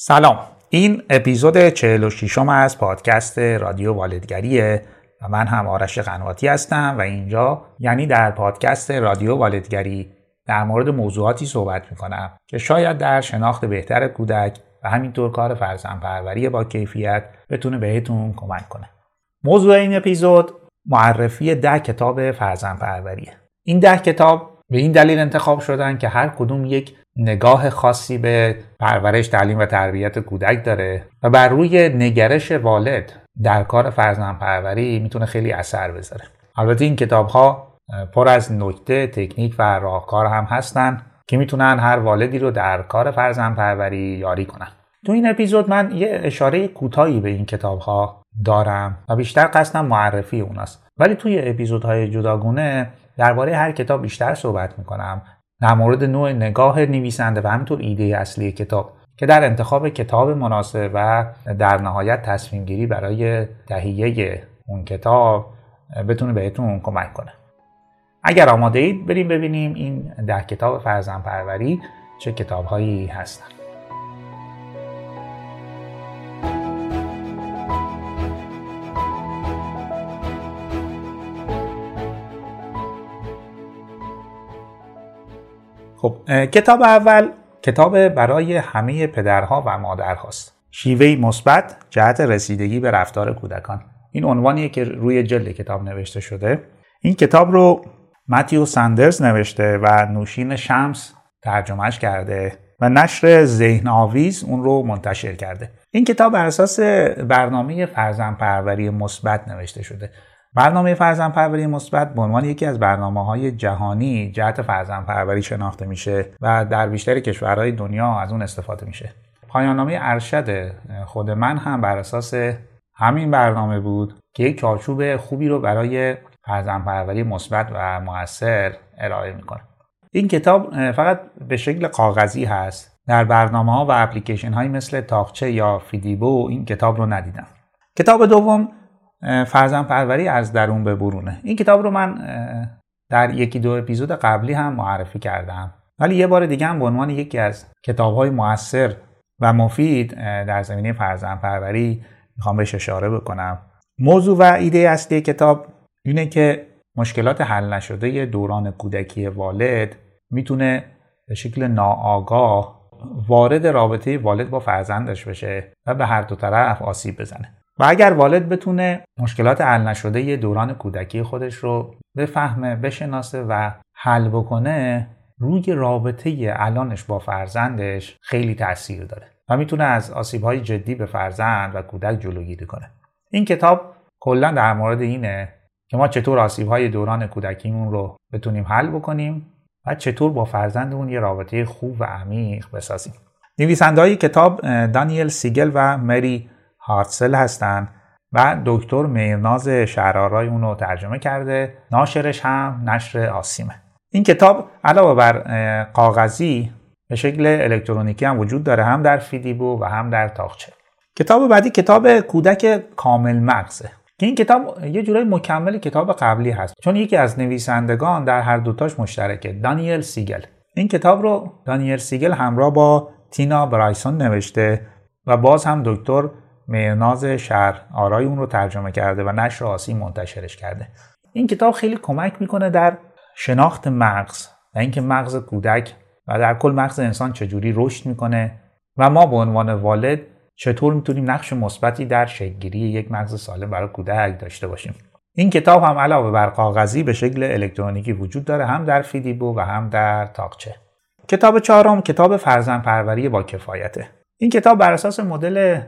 سلام. این اپیزود 46 م از پادکست رادیو والدگریه و من هم آرش قنواتی هستم و اینجا یعنی در پادکست رادیو والدگری در مورد موضوعاتی صحبت می‌کنم که شاید در شناخت بهتر کودک و همینطور کار فرزن پروری با کیفیت بتونه بهتون کمک کنه. موضوع این اپیزود معرفی ده کتاب فرزن پروریه. این ده کتاب به این دلیل انتخاب شدن که هر کدوم یک نگاه خاصی به پرورش تعلیم و تربیت کودک داره و بر روی نگرش والد در کار فرزند پروری می‌تونه خیلی اثر بذاره. البته این کتاب ها پر از نکته تکنیک و راهکار هم هستن که می‌تونن هر والدی رو در کار فرزند پروری یاری کنن. تو این اپیزود من یه اشاره کوتاهی به این کتاب ها دارم و بیشتر قصدم معرفی اوناست. ولی توی اپیزودهای جداگونه درباره هر کتاب بیشتر صحبت می‌کنم. در مورد نوع نگاه نویسنده و همینطور ایده اصلی کتاب که در انتخاب کتاب مناسب و در نهایت تصمیم گیری برای تهیه اون کتاب بتونه بهتون کمک کنه. اگر آماده اید بریم ببینیم این ده کتاب فرزن پروری چه کتاب هایی هستن. خب کتاب اول کتاب برای همه پدرها و مادرهاست. شیوه مثبت جهت رسیدگی به رفتار کودکان. این عنوانیه که روی جلد کتاب نوشته شده. این کتاب رو متیو ساندرز نوشته و نوشین شمس ترجمهش کرده و نشر ذهن آویز اون رو منتشر کرده. این کتاب بر اساس برنامه فرزند پروری مثبت نوشته شده. برنامه فرزند پروری مثبت به عنوان یکی از برنامه های جهانی جهت فرزند پروری شناخته میشه و در بیشتر کشورهای دنیا از اون استفاده میشه. پایاننامه ارشد خود من هم بر اساس همین برنامه بود که یک چارچوب خوبی رو برای فرزن پروری مثبت و موثر ارائه می‌کنه. این کتاب فقط به شکل کاغذی هست. در برنامه ها و اپلیکیشن های مثل تاخچه یا فیدیبو این کتاب رو ندیدم. کتاب دوم فرزن پروری از درون به برونه. این کتاب رو من در یکی دو اپیزود قبلی هم معرفی کردم. ولی یه بار دیگه هم به عنوان یکی از کتاب های موثر و مفید در زمینه فرزن پروری می‌خوام بهش اشاره بکنم. موضوع و ایده اصلی کتاب اینه که مشکلات حل نشده دوران کودکی والد می‌تونه به شکل ناآگاه وارد رابطه والد با فرزندش بشه و به هر دو طرف آسیب بزنه. و اگر والد بتونه مشکلات حل نشده دوران کودکی خودش رو بفهمه بشناسه و حل بکنه روی رابطه الانش با فرزندش خیلی تاثیر داره و می‌تونه از آسیبهای جدی به فرزند و کودک جلوگیری کنه. این کتاب کلا در مورد اینه که ما چطور آسیبهای دوران کودکیمون رو بتونیم حل بکنیم و چطور با فرزندمون یه رابطه خوب و عمیق بسازیم. نویسنده های کتاب دانیل سیگل و مری هارتسل هستن و دکتر میرناز شهرارای اون رو ترجمه کرده. ناشرش هم نشر آسیمه. این کتاب علاوه بر کاغذی به شکل الکترونیکی هم وجود داره هم در فیدیبو و هم در طاقچه. کتاب بعدی کتاب کودک کامل مغزه. این کتاب یه جورای مکمل کتاب قبلی هست. چون یکی از نویسندگان در هر دوتاش مشترکه دانیل سیگل. این کتاب رو دانیل سیگل همراه با تینا برایسون نوشته و باز هم دکتر مهرناز شهرآرای اون رو ترجمه کرده و نشر آسیم منتشرش کرده. این کتاب خیلی کمک می‌کنه در شناخت مغز و اینکه مغز کودک و در کل مغز انسان چجوری رشد می‌کنه و ما به عنوان والد چطور می‌تونیم نقش مثبتی در شکلگیری یک مغز سالم برای کودک داشته باشیم. این کتاب هم علاوه بر کاغذی به شکل الکترونیکی وجود داره هم در فیدیبو و هم در تاقچه. کتاب چهارم کتاب فرزن پروری با کفایته. این کتاب بر اساس مدل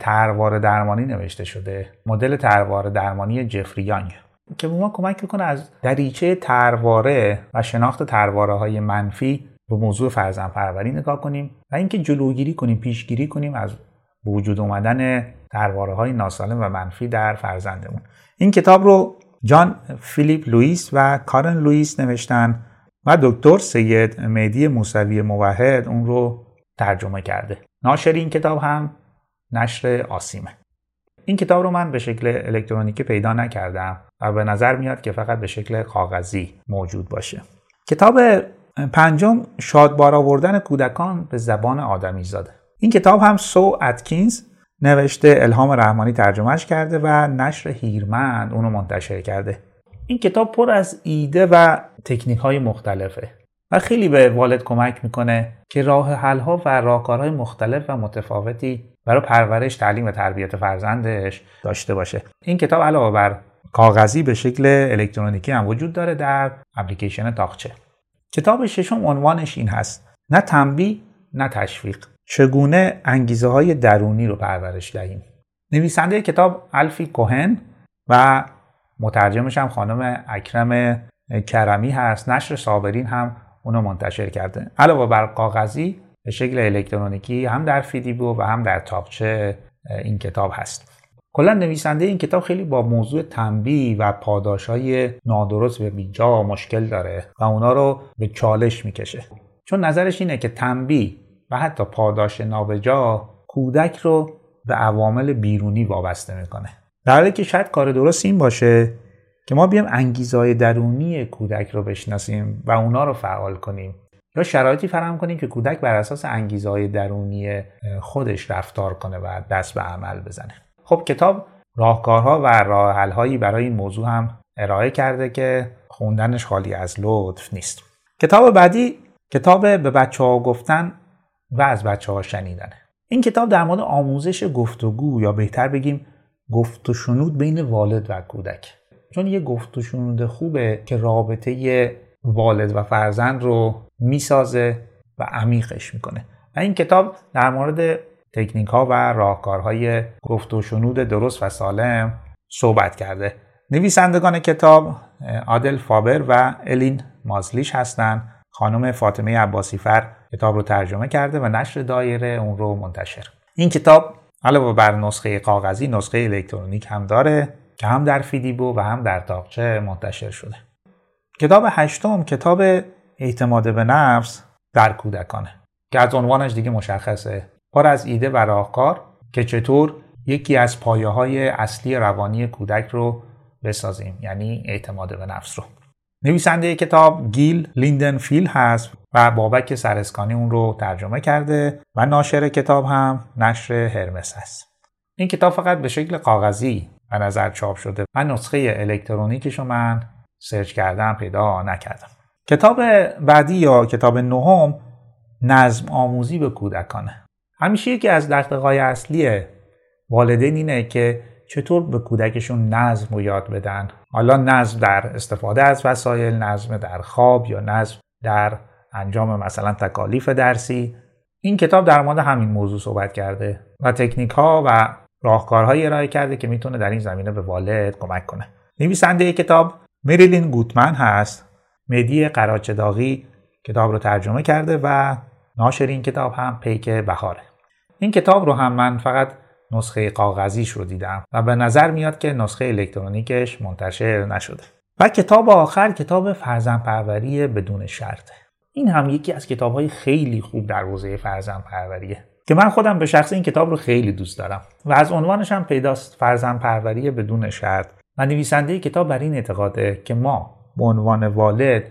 تروار درمانی نوشته شده. مدل تروار درمانی جفری یانگ. که به ما کمک می‌کنه از دریچه ترواره و شناخت ترواره های منفی به موضوع فرزن پروری نگاه کنیم و اینکه جلوگیری کنیم پیشگیری کنیم از وجود اومدن ترواره های ناسالم و منفی در فرزندمون. این کتاب رو جان فیلیپ لوئیس و کارن لوئیس نوشتن و دکتر سید مهدی موسوی موحد اون رو ترجمه کرده. ناشر این کتاب هم نشر آسیمه. این کتاب رو من به شکل الکترونیکی پیدا نکردم و به نظر میاد که فقط به شکل کاغذی موجود باشه. کتاب پنجم شادبار آوردن کودکان به زبان آدمی زاده این کتاب هم سو اتکینز نوشته الهام رحمانی ترجمهش کرده و نشر هیرمند اونو منتشر کرده. این کتاب پر از ایده و تکنیک های مختلفه و خیلی به والد کمک می‌کنه که راه حل ها و راهکارهای مختلف و متفاوتی برای پرورش تعلیم و تربیت فرزندش داشته باشه. این کتاب علاوه بر کاغذی به شکل الکترونیکی هم وجود داره در اپلیکیشن تاخچه. کتاب ششم عنوانش این هست. نه تنبیه نه تشویق. چگونه انگیزه های درونی رو پرورش دهیم؟ نویسنده کتاب الفی کوهن و مترجمش هم خانم اکرم کرمی هست. نشر صابرین هم اونو منتشر کرده. علاوه بر کاغذی به شکل الکترونیکی هم در فیدیبو و هم در تاقچه این کتاب هست. کلا نویسنده این کتاب خیلی با موضوع تنبیه و پاداش های نادرست و بیجا مشکل داره و اونا رو به چالش می‌کشه. چون نظرش اینه که تنبیه و حتی پاداش نابجا کودک رو به عوامل بیرونی وابسته می‌کنه. در حالی که شاید کار درست این باشه که ما بیام انگیزهای درونی کودک رو بشناسیم و اونا رو فعال کنیم. یا شرایطی فراهم کنیم که کودک بر اساس انگیزهای درونی خودش رفتار کنه و دست به عمل بزنه. خب کتاب راهکارها و راهحلهایی برای این موضوع هم ارائه کرده که خوندنش خالی از لطف نیست. کتاب بعدی کتاب به بچه ها گفتن و از بچه ها شنیدنه. این کتاب در مورد آموزش گفتگو یا بهتر بگیم گفت و شنود بین والد و کودک. چون یه گفت و شنود خوبه که رابطه والد و فرزند رو می‌سازه و عمیقش می‌کنه. و این کتاب در مورد تکنیک ها و راهکارهای گفت و شنود درست و سالم صحبت کرده. نویسندگان کتاب عادل فابر و الین مازلیش هستند خانم فاطمه عباسی فر کتاب رو ترجمه کرده و نشر دایره اون رو منتشر. این کتاب علاوه بر نسخه کاغذی نسخه الکترونیک هم داره که هم در فیدیبو و هم در تاقچه منتشر شده. کتاب هشتم کتاب اعتماد به نفس در کودکانه که از عنوانش دیگه مشخصه. پر از ایده و راهکار که چطور یکی از پایه های اصلی روانی کودک رو بسازیم یعنی اعتماد به نفس رو. نویسنده کتاب گیل لیندن فیل هست و بابک سرسکانی اون رو ترجمه کرده و ناشر کتاب هم نشر هرمس هست. این کتاب فقط به شکل کاغذی و نظر چاپ شده و نسخه الکترونیکش رو من سرچ کردم پیدا نکردم. کتاب بعدی یا کتاب نهم نظم آموزی به کودکانه. همیشه یکی از دقدقه‌های اصلی والدین اینه که چطور به کودکشون نظم رو یاد بدن. حالا نظم در استفاده از وسایل نظم در خواب یا نظم در انجام مثلا تکالیف درسی. این کتاب در مورد همین موضوع صحبت کرده و تکنیک ها و راهکارهایی ارائه کرده که می‌تونه در این زمینه به والد کمک کنه. نویسنده کتاب میریلین گوتمن هست. مدی قراچداغی کتاب رو ترجمه کرده و ناشر این کتاب هم پیک بهاره. این کتاب رو هم من فقط نسخه کاغذیش رو دیدم و به نظر میاد که نسخه الکترونیکش منتشر نشده. و کتاب آخر کتاب فرزن پروری بدون شرطه این هم یکی از کتاب های خیلی خوب در حوزه فرزن پروریه که من خودم به شخص این کتاب رو خیلی دوست دارم و از عنوانش هم پیداست فرزن پروری بدون شرط. و نویسنده کتاب بر این اعتقاده که ما به عنوان والد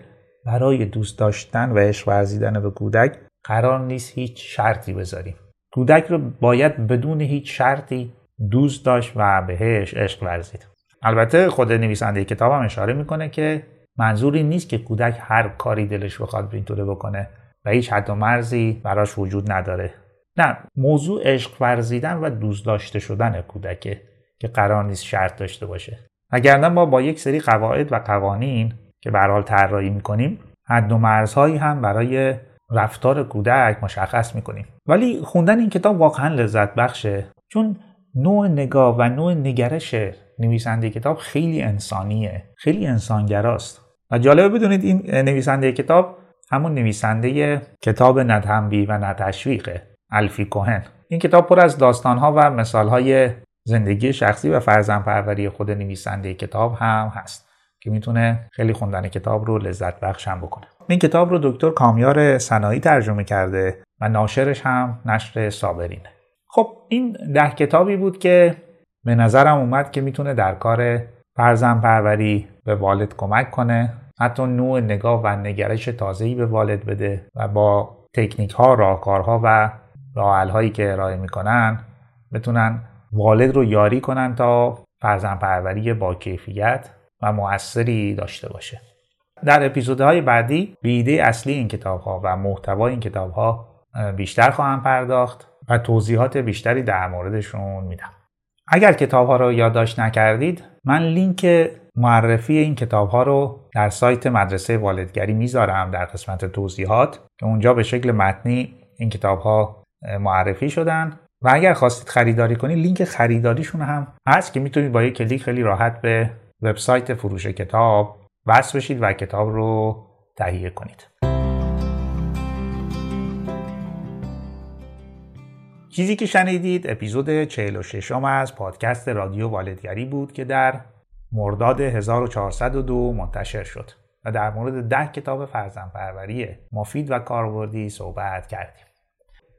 برای دوست داشتن و عشق ورزیدن به کودک قرار نیست هیچ شرطی بذاریم. کودک رو باید بدون هیچ شرطی دوست داشت و بهش عشق ورزید. البته خود نویسنده کتاب هم اشاره می‌کنه که منظوری نیست که کودک هر کاری دلش بخواد اینطوره بکنه و هیچ حد و مرزی براش وجود نداره. نه موضوع عشق ورزیدن و دوست داشته شدن کودکه که قرار نیست شرط داشته باشه. اگر ما با یک سری قواعد و قوانین که به حال طراحی می‌کنیم حد و مرزهایی هم برای رفتار کودک مشخص می‌کنیم. ولی خوندن این کتاب واقعا لذت بخشه چون نوع نگاه و نوع نگرش نویسنده کتاب خیلی انسانیه خیلی انسانگراست. و جالبه بدونید این نویسنده کتاب همون نویسنده کتاب ندهنبی و نتشویقه الفی کوهن. این کتاب پر از داستانها و مثالهای زندگی شخصی و فرزن خود نویسنده کتاب هم هست که می‌تونه خیلی خوندن کتاب رو لذت بخش هم بکنه. این کتاب رو دکتر کامیار سنایی ترجمه کرده و ناشرش هم نشر صابرینه. خب این ده کتابی بود که به نظرم اومد که می‌تونه در کار فرزن پروری به والد کمک کنه حتی نوع نگاه و نگرش تازه‌ای به والد بده و با تکنیک ها راهکارها و راه هایی که ارائه می‌کنن بتونن والد رو یاری کنن تا فرزن پروری با کیفیت و موثری داشته باشه. در اپیزودهای بعدی به اصلی این کتاب ها و محتوای این کتاب ها بیشتر خواهم پرداخت و توضیحات بیشتری در موردشون میدم. اگر کتاب ها رو یادداشت نکردید من لینک معرفی این کتاب ها رو در سایت مدرسه والدگری می‌ذارم در قسمت توضیحات که اونجا به شکل متنی این کتاب ها معرفی شدن. و اگر خواستید خریداری کنید لینک خریداریشون هم هست که می‌تونید با یک کلیک خیلی راحت به وبسایت فروش کتاب وصل بشید و کتاب رو تهیه کنید چیزی که شنیدید اپیزود 46 از پادکست رادیو والدگری بود که در مرداد 1402 منتشر شد و در مورد ده کتاب فرزندپروری مفید و کاربردی صحبت کردیم.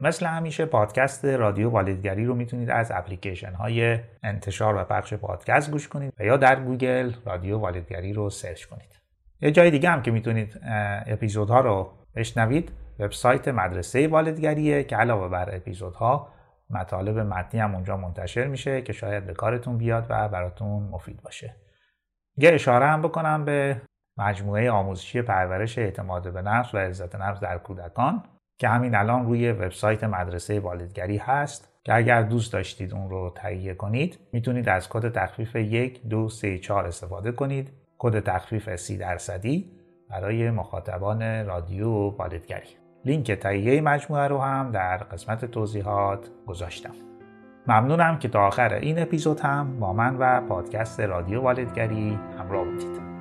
مثل همیشه پادکست رادیو والدگری رو می‌تونید از اپلیکیشن های انتشار و پخش پادکست گوش کنید و یا در گوگل رادیو والدگری رو search کنید. یه جای دیگه هم که می‌تونید اپیزودها رو بشنوید وبسایت مدرسه والدگریه که علاوه بر اپیزودها مطالب متنی هم اونجا منتشر میشه که شاید به کارتون بیاد و براتون مفید باشه. یه اشاره هم بکنم به مجموعه آموزشی پرورش اعتماد به نفس و عزت نفس در کودکان که همین الان روی وبسایت مدرسه والدگری هست. که اگر دوست داشتید اون رو تهیه کنید می‌تونید از کد تخفیف 1 2 3 4 استفاده کنید. کد تخفیف 30 درصدی برای مخاطبان رادیو والدگری. لینک تهیه مجموعه رو هم در قسمت توضیحات گذاشتم. ممنونم که تا آخر این اپیزود هم با من و پادکست رادیو والدگری همراه بودید.